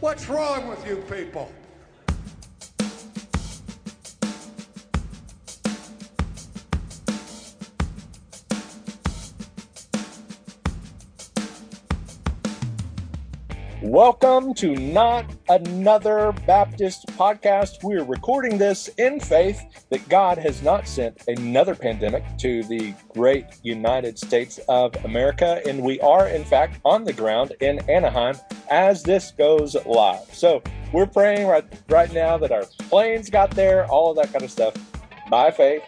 What's wrong with you people? Welcome to Not Another Baptist podcast. We're recording this in faith that God has not sent another pandemic to the great United States of America. And we are, in fact, on the ground in Anaheim as this goes live. So we're praying right, right now that our planes got there, all of that kind of stuff by faith.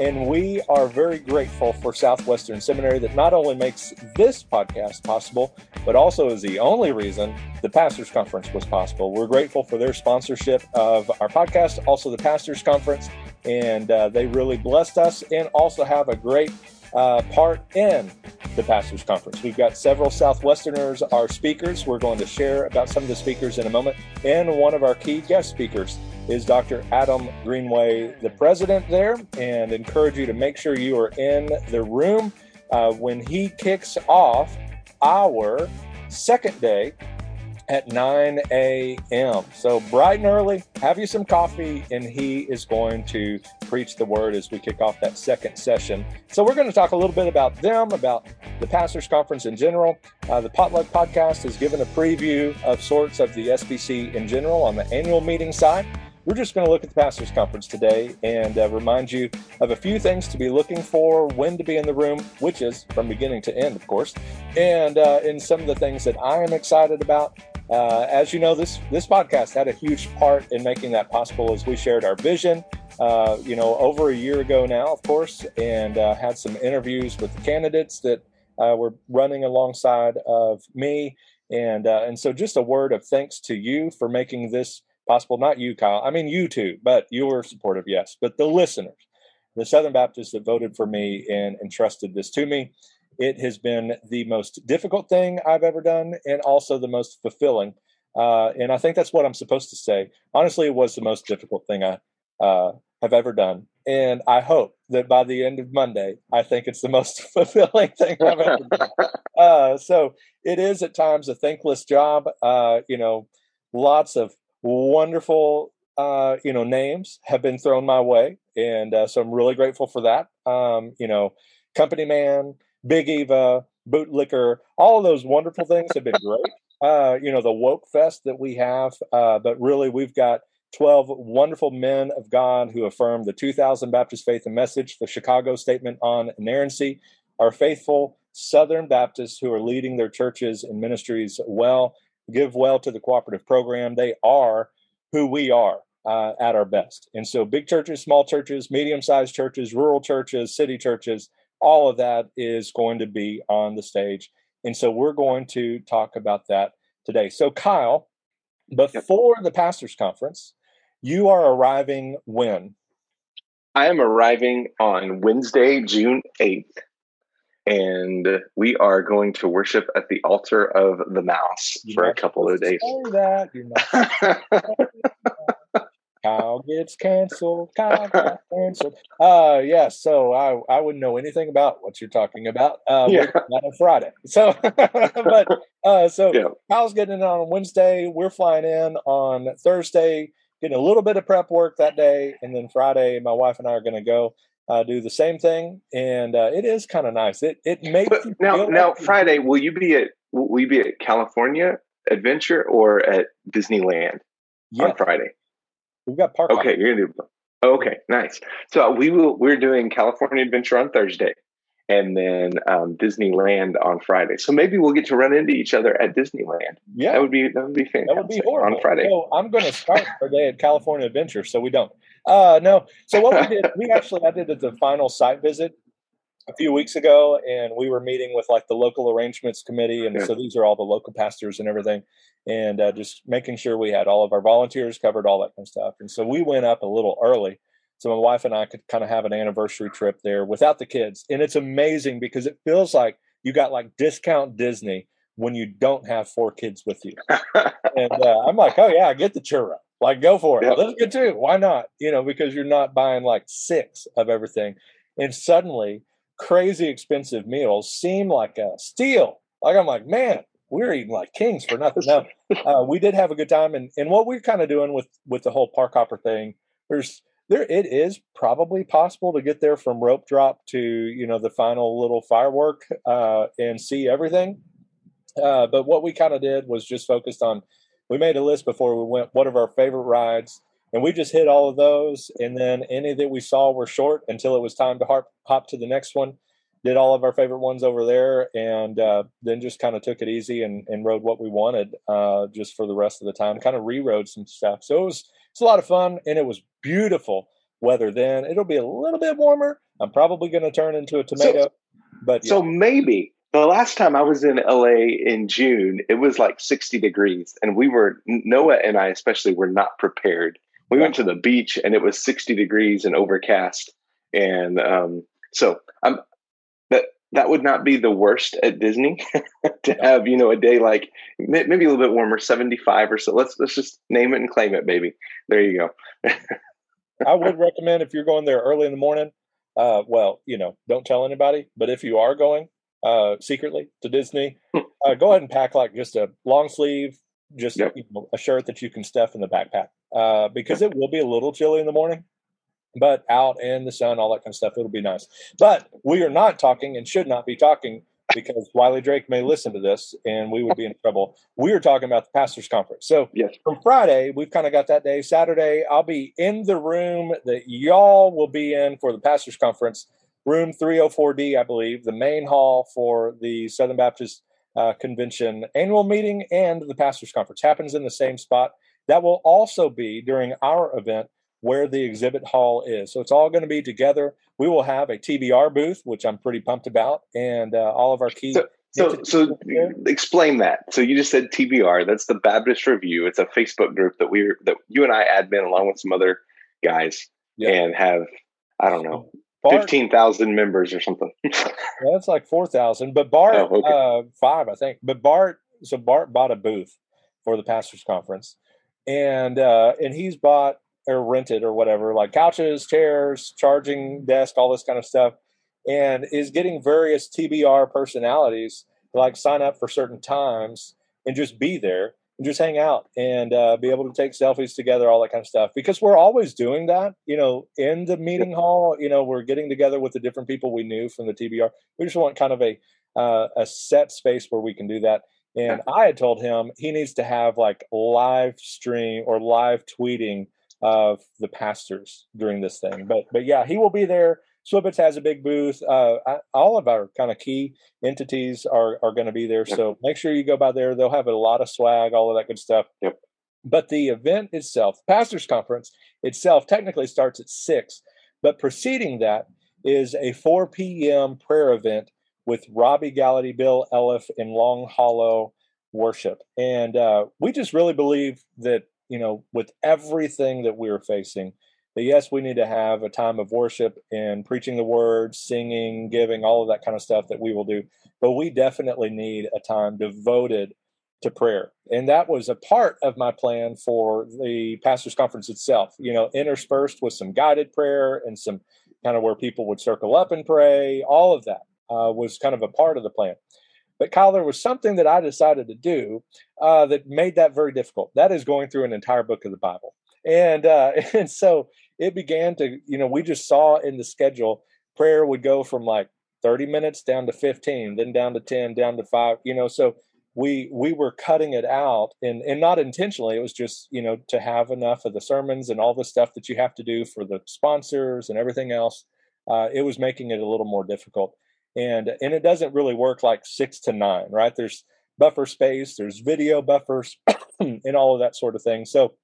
And we are very grateful for Southwestern Seminary that not only makes this podcast possible, but also is the only reason the Pastors Conference was possible. We're grateful for their sponsorship of our podcast, also the Pastors Conference, and uh, they really blessed us and also have a great uh, part in the Pastors Conference. We've got several Southwesterners, our speakers. We're going to share about some of the speakers in a moment. And one of our key guest speakers is Dr. Adam Greenway, the president there, and encourage you to make sure you are in the room uh, when he kicks off our second day at 9 a.m. So bright and early, have you some coffee, and he is going to preach the word as we kick off that second session. So we're going to talk a little bit about them, about the pastors' conference in general. Uh, the Potluck podcast has given a preview of sorts of the SBC in general on the annual meeting side. We're just going to look at the Pastors Conference today and uh, remind you of a few things to be looking for, when to be in the room, which is from beginning to end, of course, and uh, in some of the things that I am excited about. Uh, as you know, this this podcast had a huge part in making that possible as we shared our vision. Uh, you know, over a year ago now, of course, and uh, had some interviews with the candidates that uh, were running alongside of me, and and so just a word of thanks to you for making this possible. Not you, Kyle. I mean, you too, but you were supportive, yes. But the listeners, the Southern Baptists that voted for me and entrusted this to me, it has been the most difficult thing I've ever done and also the most fulfilling. Uh, and I think that's what I'm supposed to say. Honestly, it was the most difficult thing I uh, have ever done. And I hope that by the end of Monday, I think it's the most fulfilling thing I've ever done. Uh, so it is at times a thankless job. Uh, you know, lots of wonderful uh, you know names have been thrown my way, and uh, so I'm really grateful for that. Um, you know, Company Man, Big Eva, Bootlicker, all of those wonderful things have been great. Uh, you know, the woke fest that we have, uh, but really we've got 12 wonderful men of God who affirm the 2000 Baptist Faith and Message, the Chicago Statement on Inerrancy, our faithful Southern Baptists who are leading their churches and ministries well give well to the cooperative program. They are who we are uh, at our best. And so, big churches, small churches, medium sized churches, rural churches, city churches, all of that is going to be on the stage. And so, we're going to talk about that today. So, Kyle, before the pastors' conference, you are arriving when? I am arriving on Wednesday, June 8th and we are going to worship at the altar of the mouse You're for a couple of days. that. Kyle gets canceled. Canceled. Uh yes. So I I wouldn't know anything about what you're talking about. Uh yeah. on Friday. So but uh so yeah. Kyle's getting in on Wednesday. We're flying in on Thursday, getting a little bit of prep work that day, and then Friday my wife and I are gonna go uh, do the same thing, and uh, it is kind of nice. It it makes but now now like Friday. Will you be at will you be at California Adventure or at Disneyland yeah. on Friday? We've got park. Okay, you're gonna do. Okay, nice. So we will. We're doing California Adventure on Thursday, and then um, Disneyland on Friday. So maybe we'll get to run into each other at Disneyland. Yeah, that would be that would be fantastic. That would be horrible. on Friday. So I'm going to start our day at California Adventure, so we don't. Uh, no. So what we did, we actually I did the final site visit a few weeks ago, and we were meeting with like the local arrangements committee, and yeah. so these are all the local pastors and everything, and uh, just making sure we had all of our volunteers covered, all that kind of stuff. And so we went up a little early, so my wife and I could kind of have an anniversary trip there without the kids, and it's amazing because it feels like you got like discount Disney when you don't have four kids with you. and uh, I'm like, oh yeah, I get the churro. Like, go for it. Yep. Let's get two. Why not? You know, because you're not buying like six of everything. And suddenly, crazy expensive meals seem like a steal. Like, I'm like, man, we're eating like kings for nothing. No, uh, we did have a good time, and and what we're kind of doing with with the whole park hopper thing, there's there it is probably possible to get there from rope drop to you know the final little firework uh, and see everything. Uh, but what we kind of did was just focused on. We made a list before we went. What of our favorite rides? And we just hit all of those, and then any that we saw were short until it was time to hop, hop to the next one. Did all of our favorite ones over there and uh, then just kind of took it easy and, and rode what we wanted uh, just for the rest of the time. Kind of rerode some stuff. So it was it's a lot of fun and it was beautiful weather then. It'll be a little bit warmer. I'm probably going to turn into a tomato so, but yeah. so maybe the last time i was in la in june it was like 60 degrees and we were noah and i especially were not prepared we went to the beach and it was 60 degrees and overcast and um, so I'm that that would not be the worst at Disney to have you know a day like maybe a little bit warmer, seventy five or so. Let's let's just name it and claim it, baby. There you go. I would recommend if you're going there early in the morning. Uh, well, you know, don't tell anybody. But if you are going uh, secretly to Disney, uh, go ahead and pack like just a long sleeve, just yep. you know, a shirt that you can stuff in the backpack uh, because it will be a little chilly in the morning but out in the sun, all that kind of stuff. It'll be nice. But we are not talking and should not be talking because Wiley Drake may listen to this and we would be in trouble. We are talking about the pastors conference. So yes. from Friday, we've kind of got that day. Saturday, I'll be in the room that y'all will be in for the pastors conference, room 304D, I believe, the main hall for the Southern Baptist uh, Convention annual meeting and the pastors conference happens in the same spot. That will also be during our event where the exhibit hall is. So it's all going to be together. We will have a TBR booth, which I'm pretty pumped about, and uh, all of our key. So, so, so explain that. So you just said TBR. That's the Baptist Review. It's a Facebook group that we that you and I admin along with some other guys, yeah. and have I don't know. Bart, 15,000 members or something. that's like 4,000. But Bart, oh, okay. uh, five, I think. But Bart, so Bart bought a booth for the pastors conference. And uh, and he's bought or rented or whatever, like couches, chairs, charging desk, all this kind of stuff, and is getting various TBR personalities to like sign up for certain times and just be there and just hang out and uh, be able to take selfies together, all that kind of stuff. Because we're always doing that, you know, in the meeting hall. You know, we're getting together with the different people we knew from the TBR. We just want kind of a uh, a set space where we can do that. And I had told him he needs to have like live stream or live tweeting of the pastors during this thing. But but yeah, he will be there. Swibbits has a big booth. Uh, all of our kind of key entities are are going to be there. So make sure you go by there. They'll have a lot of swag, all of that good stuff. Yep. But the event itself, pastors conference itself, technically starts at six, but preceding that is a 4 p.m. prayer event with Robbie Gallaty, Bill Elliff, and Long Hollow worship. And uh, we just really believe that you know, with everything that we're facing, that yes, we need to have a time of worship and preaching the word, singing, giving, all of that kind of stuff that we will do. But we definitely need a time devoted to prayer. And that was a part of my plan for the pastors conference itself, you know, interspersed with some guided prayer and some kind of where people would circle up and pray. All of that uh, was kind of a part of the plan. But Kyle, there was something that I decided to do uh, that made that very difficult. That is going through an entire book of the Bible, and uh, and so it began to, you know, we just saw in the schedule prayer would go from like 30 minutes down to 15, then down to 10, down to five, you know, so we we were cutting it out and and not intentionally it was just you know to have enough of the sermons and all the stuff that you have to do for the sponsors and everything else uh, it was making it a little more difficult and and it doesn't really work like six to nine right? There's buffer space there's video buffers and all of that sort of thing. So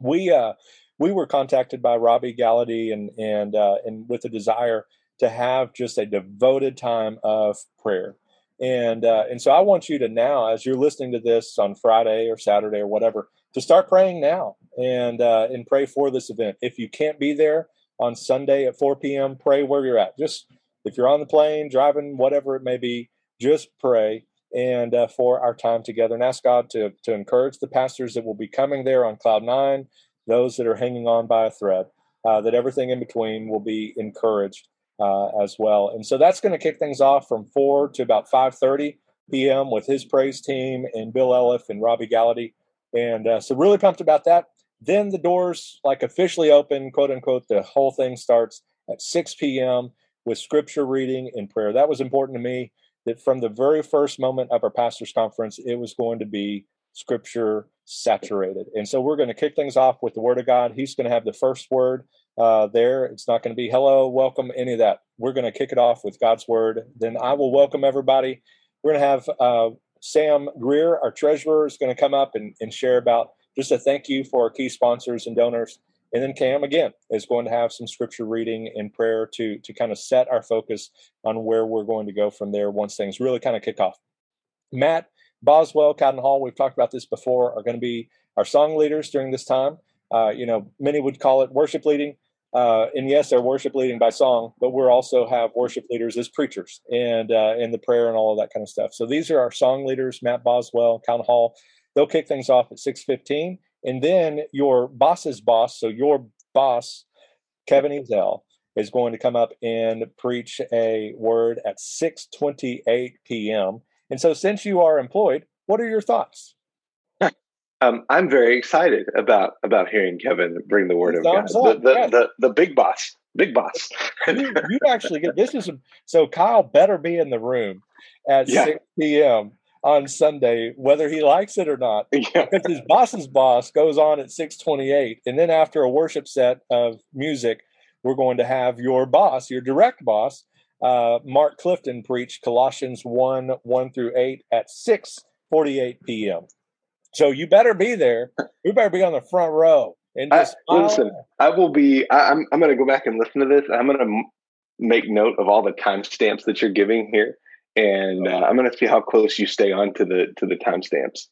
we uh we were contacted by robbie gallaty and and uh and with a desire to have just a devoted time of prayer. And uh and so i want you to now as you're listening to this on friday or saturday or whatever to start praying now and uh and pray for this event. If you can't be there on sunday at 4 p.m pray where you're at. Just if you're on the plane, driving, whatever it may be, just pray and uh, for our time together and ask God to, to encourage the pastors that will be coming there on cloud nine, those that are hanging on by a thread, uh, that everything in between will be encouraged uh, as well. And so that's going to kick things off from four to about five thirty p.m. with his praise team and Bill Elliff and Robbie Gallaty. And uh, so really pumped about that. Then the doors like officially open, quote unquote. The whole thing starts at 6 p.m. with scripture reading and prayer. That was important to me that from the very first moment of our pastors conference, it was going to be scripture saturated. And so we're going to kick things off with the word of God. He's going to have the first word uh, there. It's not going to be hello, welcome, any of that. We're going to kick it off with God's word. Then I will welcome everybody. We're going to have uh, Sam Greer, our treasurer, is going to come up and, and share about just a thank you for our key sponsors and donors. And then Cam again is going to have some scripture reading and prayer to to kind of set our focus on where we're going to go from there once things really kind of kick off. Matt Boswell, Cotton Hall, we've talked about this before, are going to be our song leaders during this time. Uh, you know, many would call it worship leading. Uh, and yes, they're worship leading by song, but we're also have worship leaders as preachers and uh, in the prayer and all of that kind of stuff. So these are our song leaders, Matt Boswell, Cotton Hall. They'll kick things off at 6:15, and then your boss's boss, so your boss, Kevin Ezell, is going to come up and preach a word at 6:28 p.m. And so, since you are employed, what are your thoughts? Um, I'm very excited about about hearing Kevin bring the word of God. The, the, yes. the, the, big boss, big boss. you, you, actually get this is so Kyle better be in the room at yeah. 6 p.m. on Sunday, whether he likes it or not. Yeah. Because his boss's boss goes on at 6:28, and then after a worship set of music, we're going to have your boss, your direct boss, uh, Mark Clifton preached Colossians 1 1 through 8 at 6.48 p.m. So you better be there. You better be on the front row. And just I, listen, I will be, I, am I'm, I'm going to go back and listen to this. I'm going to m- make note of all the timestamps that you're giving here. And uh, I'm going to see how close you stay on to the to the timestamps.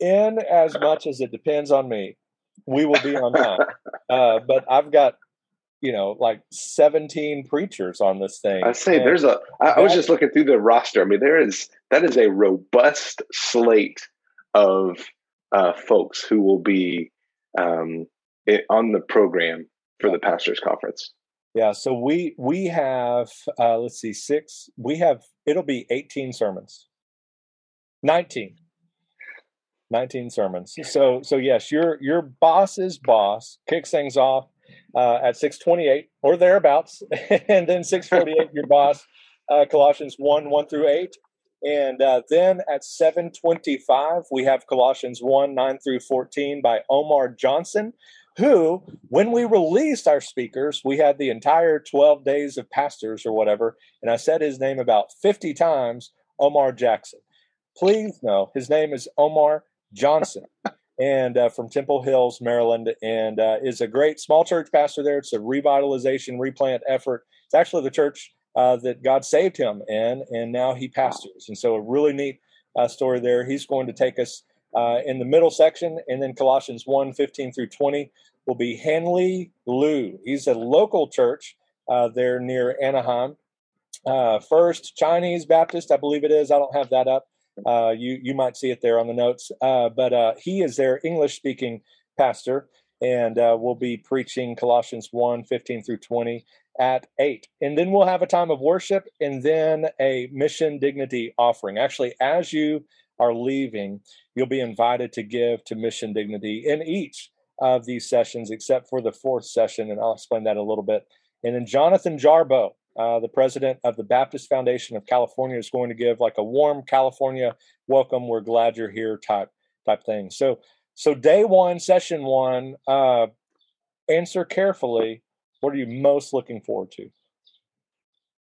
In as much as it depends on me, we will be on time. uh, but I've got you know like 17 preachers on this thing i say there's a I, I was just looking through the roster i mean there is that is a robust slate of uh, folks who will be um, it, on the program for the pastors conference yeah so we we have uh, let's see six we have it'll be 18 sermons 19 19 sermons so so yes your your boss's boss kicks things off uh, at 628 or thereabouts. and then 648, your boss, uh, Colossians 1 1 through 8. And uh, then at 725, we have Colossians 1 9 through 14 by Omar Johnson, who, when we released our speakers, we had the entire 12 days of pastors or whatever. And I said his name about 50 times Omar Jackson. Please know his name is Omar Johnson and uh, from Temple Hills, Maryland, and uh, is a great small church pastor there. It's a revitalization, replant effort. It's actually the church uh, that God saved him in, and now he pastors. And so, a really neat uh, story there. He's going to take us uh, in the middle section, and then Colossians 1 15 through 20 will be Hanley Liu. He's a local church uh, there near Anaheim. First Chinese Baptist, I believe it is. I don't have that up. Uh, you you might see it there on the notes. Uh, but uh, he is their English speaking pastor and uh, will be preaching Colossians 1 15 through 20 at 8. And then we'll have a time of worship and then a mission dignity offering. Actually, as you are leaving, you'll be invited to give to mission dignity in each of these sessions, except for the fourth session. And I'll explain that a little bit. And then Jonathan Jarbo, uh, the president of the Baptist Foundation of California is going to give like a warm California welcome. We're glad you're here type type thing. So so day one, session one, uh, answer carefully. What are you most looking forward to?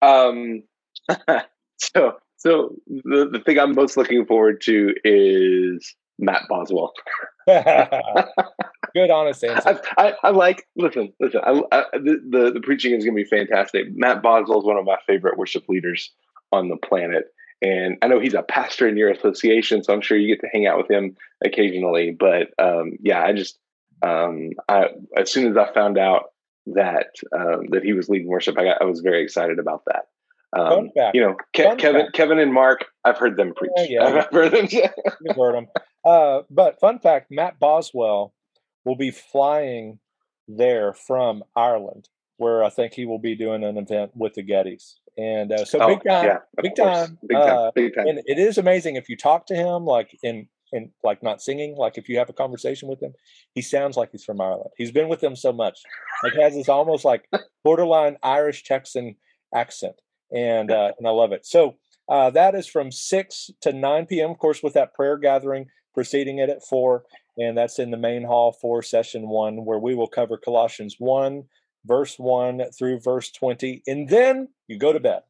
Um, so so the, the thing I'm most looking forward to is Matt Boswell. Good, honest answer. I, I, I like. Listen, listen. I, the, the, the preaching is going to be fantastic. Matt Boswell is one of my favorite worship leaders on the planet, and I know he's a pastor in your association, so I'm sure you get to hang out with him occasionally. But um, yeah, I just um, I, as soon as I found out that um, that he was leading worship, I, got, I was very excited about that. Um, you know, Ke- Kevin, fact. Kevin and Mark, I've heard them preach. Yeah, yeah. I've heard them. You've heard them. Uh, but fun fact: Matt Boswell will be flying there from Ireland, where I think he will be doing an event with the Gettys. and uh, so oh, big time, yeah, big, time big time, uh, big time. And it is amazing if you talk to him, like in in like not singing, like if you have a conversation with him, he sounds like he's from Ireland. He's been with them so much, like has this almost like borderline Irish Texan accent, and uh, and I love it. So uh, that is from six to nine p.m. Of course, with that prayer gathering preceding it at four, and that's in the main hall for session one, where we will cover Colossians one verse 1 through verse 20, and then you go to bed.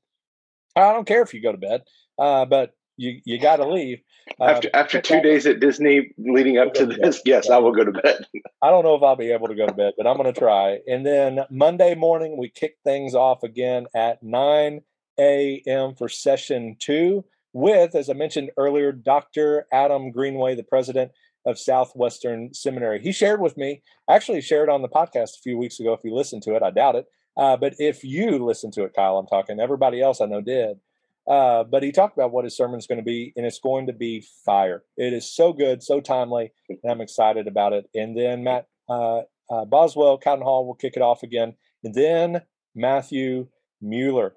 I don't care if you go to bed, uh, but you you got to leave. Uh, after after two days at Disney leading up to this, yes, I will go to bed. I don't know if I'll be able to go to bed, but I'm going to try. And then Monday morning, we kick things off again at 9 a.m. for session two with, as I mentioned earlier, Dr. Adam Greenway, the president of Southwestern Seminary. He shared with me, actually shared on the podcast a few weeks ago. If you listened to it, I doubt it. Uh, but if you listened to it, Kyle, I'm talking, everybody else I know did. Uh, but he talked about what his sermon is going to be, and it's going to be fire. It is so good, so timely, and I'm excited about it. And then Matt uh, uh Boswell, Cotton Hall will kick it off again. And then Matthew Mueller.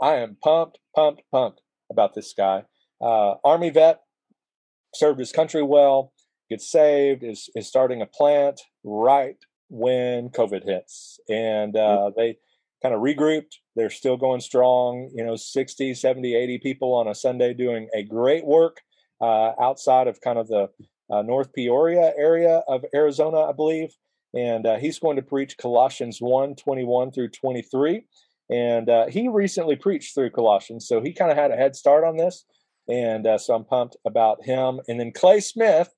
I am pumped, pumped, pumped about this guy. Uh, Army vet, served his country well, gets saved, is is starting a plant right when COVID hits, and uh, they kind of regrouped. They're still going strong. You know, 60, 70, 80 people on a Sunday doing a great work uh, outside of kind of the uh, North Peoria area of Arizona, I believe. And uh, he's going to preach Colossians 1 21 through 23. And uh, he recently preached through Colossians, so he kind of had a head start on this. And uh, so I'm pumped about him. And then Clay Smith,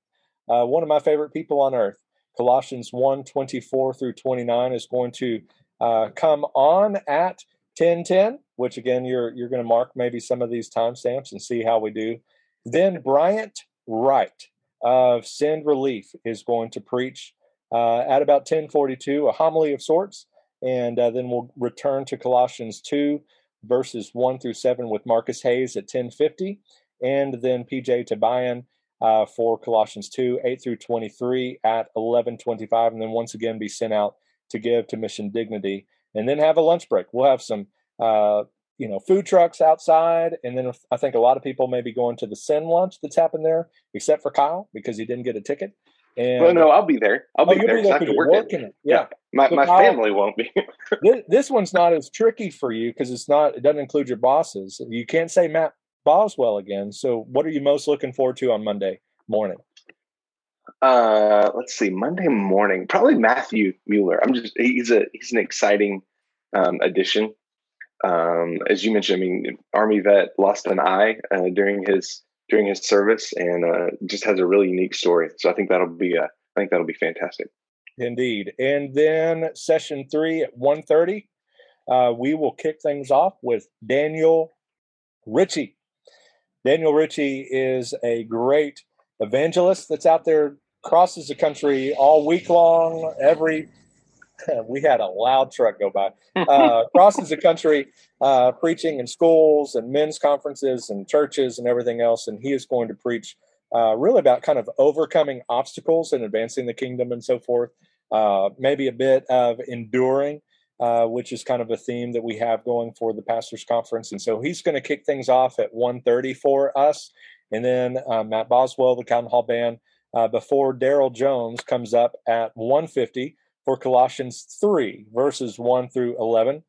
uh, one of my favorite people on earth, Colossians 1 24 through 29 is going to uh, come on at 1010, which again, you're, you're going to mark maybe some of these timestamps and see how we do. Then Bryant Wright of Send Relief is going to preach uh, at about 1042, a homily of sorts. And uh, then we'll return to Colossians 2 verses 1 through 7 with Marcus Hayes at 1050, and then PJ Tibayan uh, for Colossians 2, 8 through 23 at 1125, and then once again be sent out to give to Mission Dignity, and then have a lunch break. We'll have some, uh, you know, food trucks outside, and then I think a lot of people may be going to the Send lunch that's happened there, except for Kyle because he didn't get a ticket. And, well, no, I'll be there. I'll oh, be there. Be there I have to work it. it. Yeah. yeah. My, so my Kyle, family won't be. this, this, one's not as tricky for you because it's not. It doesn't include your bosses. You can't say Matt Boswell again. So, what are you most looking forward to on Monday morning? Uh, let's see. Monday morning, probably Matthew Mueller. I'm just. He's a. He's an exciting um, addition. Um, as you mentioned, I mean, Army vet lost an eye uh, during his during his service, and uh, just has a really unique story. So I think that'll be a, I think that'll be fantastic. Indeed, and then session three at 1.30, uh, we will kick things off with Daniel Ritchie. Daniel Ritchie is a great evangelist that's out there crosses the country all week long, every we had a loud truck go by, uh, crosses the country, uh, preaching in schools and men's conferences and churches and everything else. And he is going to preach uh, really about kind of overcoming obstacles and advancing the kingdom and so forth. Uh, maybe a bit of enduring, uh, which is kind of a theme that we have going for the pastors conference. And so he's going to kick things off at 1.30 for us. And then uh, Matt Boswell, the Cotton Hall Band, before Daryl Jones comes up at 150 for Colossians 3, verses 1 through 11.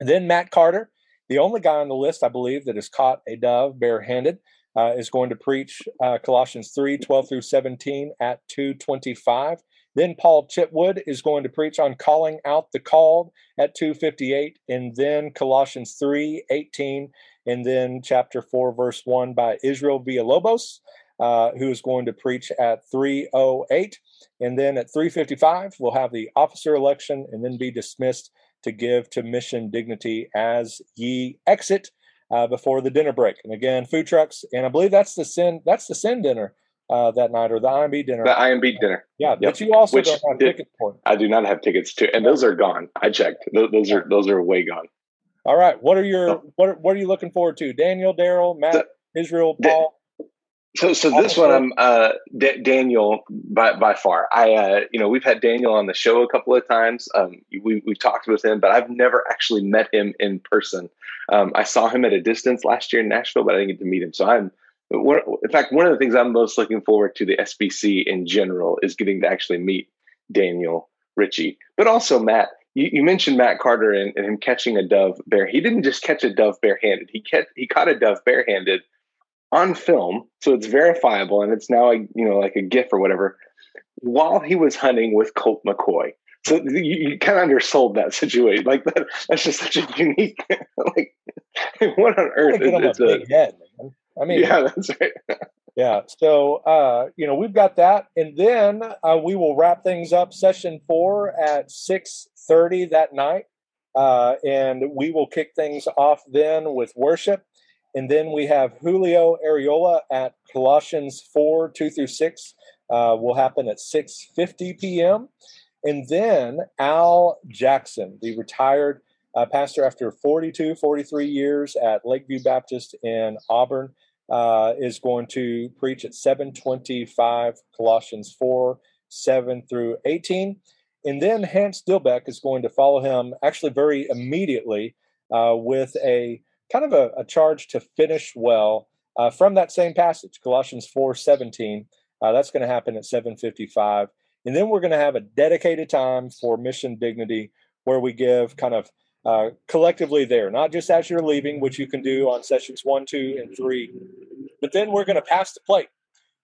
And then Matt Carter, the only guy on the list, I believe, that has caught a dove barehanded, uh, is going to preach uh, Colossians 3, 12 through 17 at 225. Then Paul Chitwood is going to preach on calling out the called at 258, and then Colossians 3, 18, and then chapter 4, verse 1 by Israel Villalobos, uh, who is going to preach at 308. And then at 355, we'll have the officer election and then be dismissed to give to mission dignity as ye exit uh, before the dinner break. And again, food trucks. And I believe that's the sin. That's the sin dinner uh, that night or the IMB dinner. The IMB dinner. Yeah, yep. but you also Which don't have did, tickets for. I do not have tickets to, and those are gone. I checked; those, those are those are way gone. All right, what are your what are, what are you looking forward to? Daniel, Daryl, Matt, Israel, Paul. So, so this one, I'm uh, D- Daniel by by far. I, uh, you know, we've had Daniel on the show a couple of times. Um, we we've talked with him, but I've never actually met him in person. Um, I saw him at a distance last year in Nashville, but I didn't get to meet him. So I'm, in fact, one of the things I'm most looking forward to the SBC in general is getting to actually meet Daniel Ritchie, but also Matt. You, you mentioned Matt Carter and, and him catching a dove bare. He didn't just catch a dove barehanded. He kept, he caught a dove barehanded on film, so it's verifiable and it's now a, you know like a GIF or whatever. While he was hunting with Colt McCoy, so you, you kind of undersold that situation. Like that, that's just such a unique. like what on earth is it? head, man. I mean, yeah, that's right. yeah. So uh, you know we've got that, and then uh, we will wrap things up. Session four at six thirty that night, uh, and we will kick things off then with worship. And then we have Julio Arriola at Colossians 4, 2 through 6 uh, will happen at 6.50 p.m. And then Al Jackson, the retired uh, pastor after 42, 43 years at Lakeview Baptist in Auburn, uh, is going to preach at 725 Colossians 4, 7 through 18. And then Hance Dilbeck is going to follow him actually very immediately uh, with a kind of a, a charge to finish well uh, from that same passage, Colossians 4 17. Uh, that's going to happen at 755. And then we're going to have a dedicated time for mission dignity where we give kind of uh, collectively there, not just as you're leaving, which you can do on sessions one, two, and three, but then we're going to pass the plate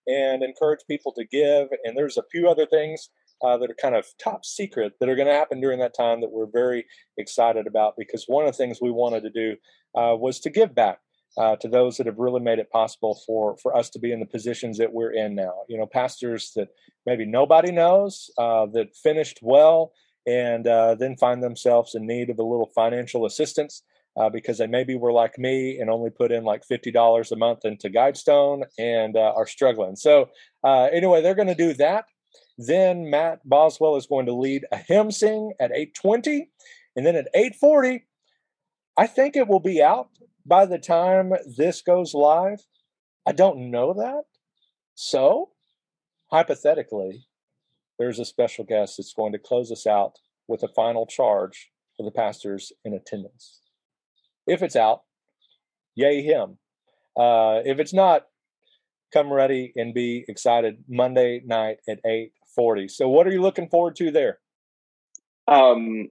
and encourage people to give. And there's a few other things uh, that are kind of top secret that are going to happen during that time that we're very excited about because one of the things we wanted to do uh, was to give back uh, to those that have really made it possible for for us to be in the positions that we're in now. You know, pastors that maybe nobody knows uh, that finished well and uh, then find themselves in need of a little financial assistance. Uh, because they maybe were like me and only put in like $50 a month into Guidestone and are struggling. So, anyway, they're going to do that then Matt Boswell is going to lead a hymn sing at 8:20, and then at 8:40, I think it will be out by the time this goes live. I don't know that. So, hypothetically, there's a special guest that's going to close us out with a final charge for the pastors in attendance. If it's out, yay him. Uh, if it's not, come ready and be excited Monday night at 8 40. So, what are you looking forward to there? Um,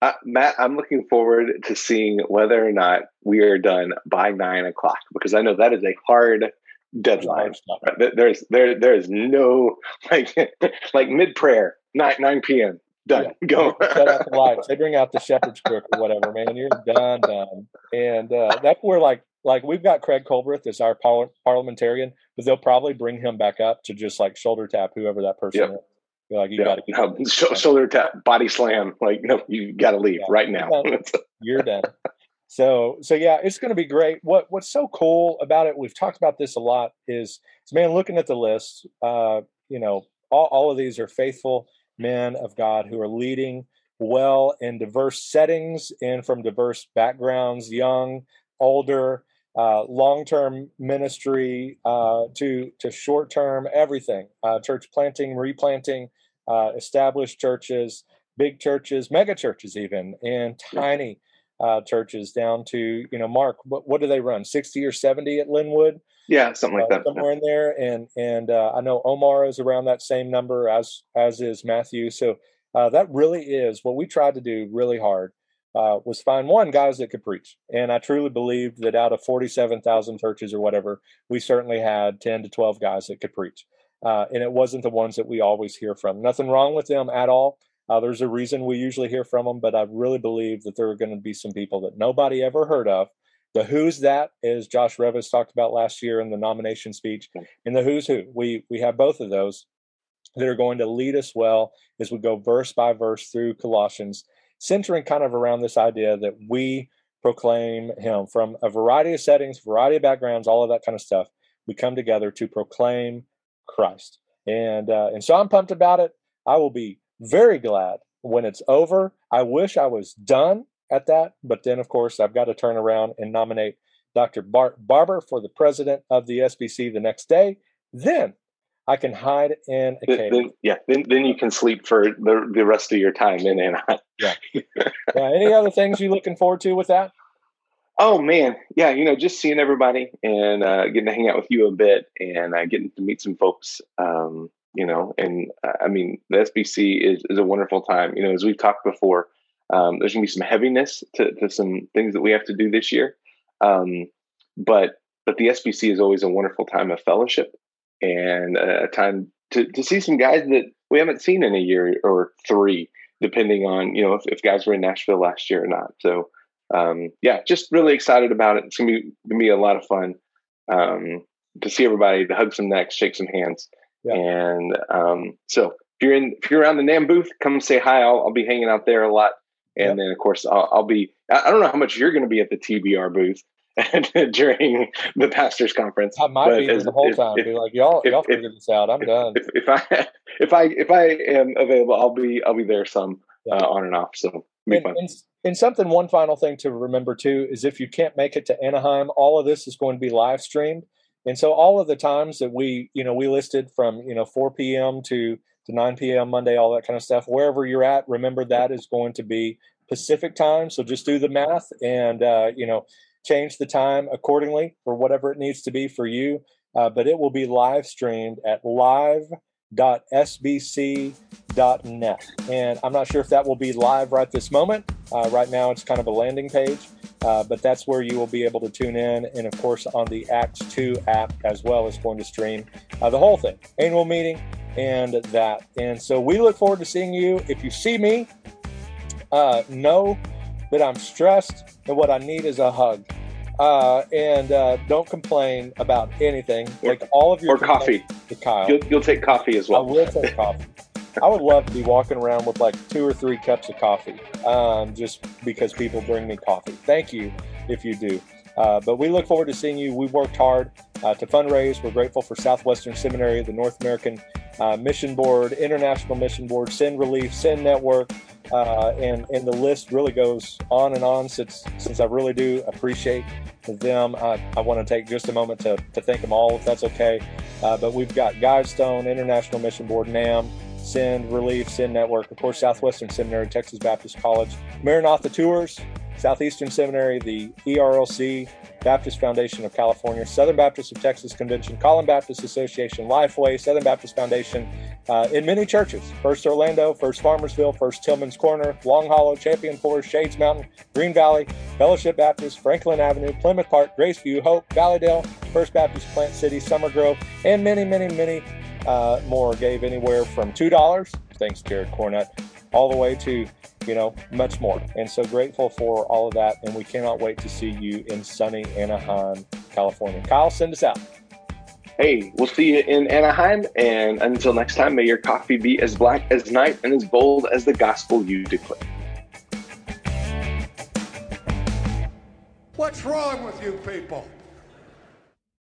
uh, Matt, I'm looking forward to seeing whether or not we are done by nine o'clock because I know that is a hard deadline. There's there there is no like like mid prayer nine nine p.m. Done. Yeah. Go. Shut out the lights. They bring out the shepherd's crook or whatever, man. You're done, done. And uh, that's where like like we've got Craig Culbreth as our par- parliamentarian, but they'll probably bring him back up to just like shoulder tap whoever that person yep. is. You're like you got to no, sh- shoulder tap, body slam. Like no, you got to leave yeah. right now. You're done. So so yeah, it's going to be great. What what's so cool about it? We've talked about this a lot. Is, is man looking at the list? Uh, you know, all, all of these are faithful men of God who are leading well in diverse settings and from diverse backgrounds, young, older, uh, long-term ministry uh, to to short-term everything uh, church planting replanting uh, established churches big churches mega churches even and tiny uh, churches down to you know mark what, what do they run 60 or 70 at linwood yeah something like that somewhere in there and and i know omar is around that same number as as is matthew so that really is what we tried to do really hard uh, was find one guys that could preach. And I truly believed that out of 47,000 churches or whatever, we certainly had 10 to 12 guys that could preach. Uh, and it wasn't the ones that we always hear from. Nothing wrong with them at all. Uh, there's a reason we usually hear from them, but I really believe that there are going to be some people that nobody ever heard of. The who's that is Josh Revis talked about last year in the nomination speech, and the who's who. We we have both of those that are going to lead us well as we go verse by verse through Colossians centering kind of around this idea that we proclaim him from a variety of settings, variety of backgrounds, all of that kind of stuff. We come together to proclaim Christ. And uh, and so I'm pumped about it. I will be very glad when it's over. I wish I was done at that, but then of course I've got to turn around and nominate Dr. Bart Barber for the president of the SBC the next day. Then I can hide in a cave. Then, yeah, then, then you can sleep for the, the rest of your time in Anaheim. yeah. yeah. Any other things you looking forward to with that? Oh man, yeah, you know, just seeing everybody and uh, getting to hang out with you a bit and uh, getting to meet some folks. Um, you know, and uh, I mean, the SBC is is a wonderful time. You know, as we've talked before, um, there's gonna be some heaviness to, to some things that we have to do this year, um, but but the SBC is always a wonderful time of fellowship and a time to to see some guys that we haven't seen in a year or three, depending on you know if, if guys were in Nashville last year or not. So um, yeah, just really excited about it. It's gonna be gonna be a lot of fun um, to see everybody, to hug some necks, shake some hands, yeah. and um, so if you're in if you're around the NAMB booth, come say hi. I'll, I'll be hanging out there a lot, and then of course I'll, I'll be. I don't know how much you're going to be at the TBR booth. during the pastors conference. I might be as, the whole if, time. If, be like, y'all, if, y'all figure this out. I'm done. If, if, I if I if I am available, I'll be I'll be there some yeah. uh, on and off. So and, and, and, something, one final thing to remember too is if you can't make it to Anaheim, all of this is going to be live streamed. And so all of the times that we, you know, we listed from, you know, 4 p.m. to to 9 p.m. Monday, all that kind of stuff. Wherever you're at, remember that is going to be Pacific time. So just do the math and, uh, you know, change the time accordingly for whatever it needs to be for you. Uh, but it will be live streamed at live www.sbc.net. And I'm not sure if that will be live right this moment. Uh, right now, it's kind of a landing page, uh, but that's where you will be able to tune in. And of course, on the Acts 2 app as well is going to stream uh, the whole thing annual meeting and that. And so we look forward to seeing you. If you see me, uh, know that I'm stressed and what I need is a hug. Uh, and uh, don't complain about anything. Take all of your or coffee to Kyle. You'll, you'll, take coffee as well. I will take coffee. I would love to be walking around with like two or three cups of coffee, um, just because people bring me coffee. Thank you if you do. Uh, but we look forward to seeing you. We've worked hard uh, to fundraise. We're grateful for Southwestern Seminary, the North American uh, Mission Board, International Mission Board, Send Relief, Send Network, uh, and and the list really goes on and on. Since since I really do appreciate them, I, I want to take just a moment to, to thank them all, if that's okay. Uh, but we've got Guidestone, International Mission Board, NAMB. Send Relief, Send Network, of course, Southwestern Seminary, Texas Baptist College, Maranatha Tours, Southeastern Seminary, the ERLC, Baptist Foundation of California, Southern Baptist of Texas Convention, Collin Baptist Association, Lifeway, Southern Baptist Foundation, uh, in many churches. First Orlando, First Farmersville, First Tillman's Corner, Long Hollow, Champion Forest, Shades Mountain, Green Valley, Fellowship Baptist, Franklin Avenue, Plymouth Park, Graceview, Hope, Valleydale, First Baptist Plant City, Summer Grove, and many, many, many uh, more. Gave anywhere from $2, thanks Jared Cornett, all the way to you know, much more. And so grateful for all of that. And we cannot wait to see you in sunny Anaheim, California. Kyle, send us out. Hey, we'll see you in Anaheim. And until next time, may your coffee be as black as night and as bold as the gospel you declare. What's wrong with you people?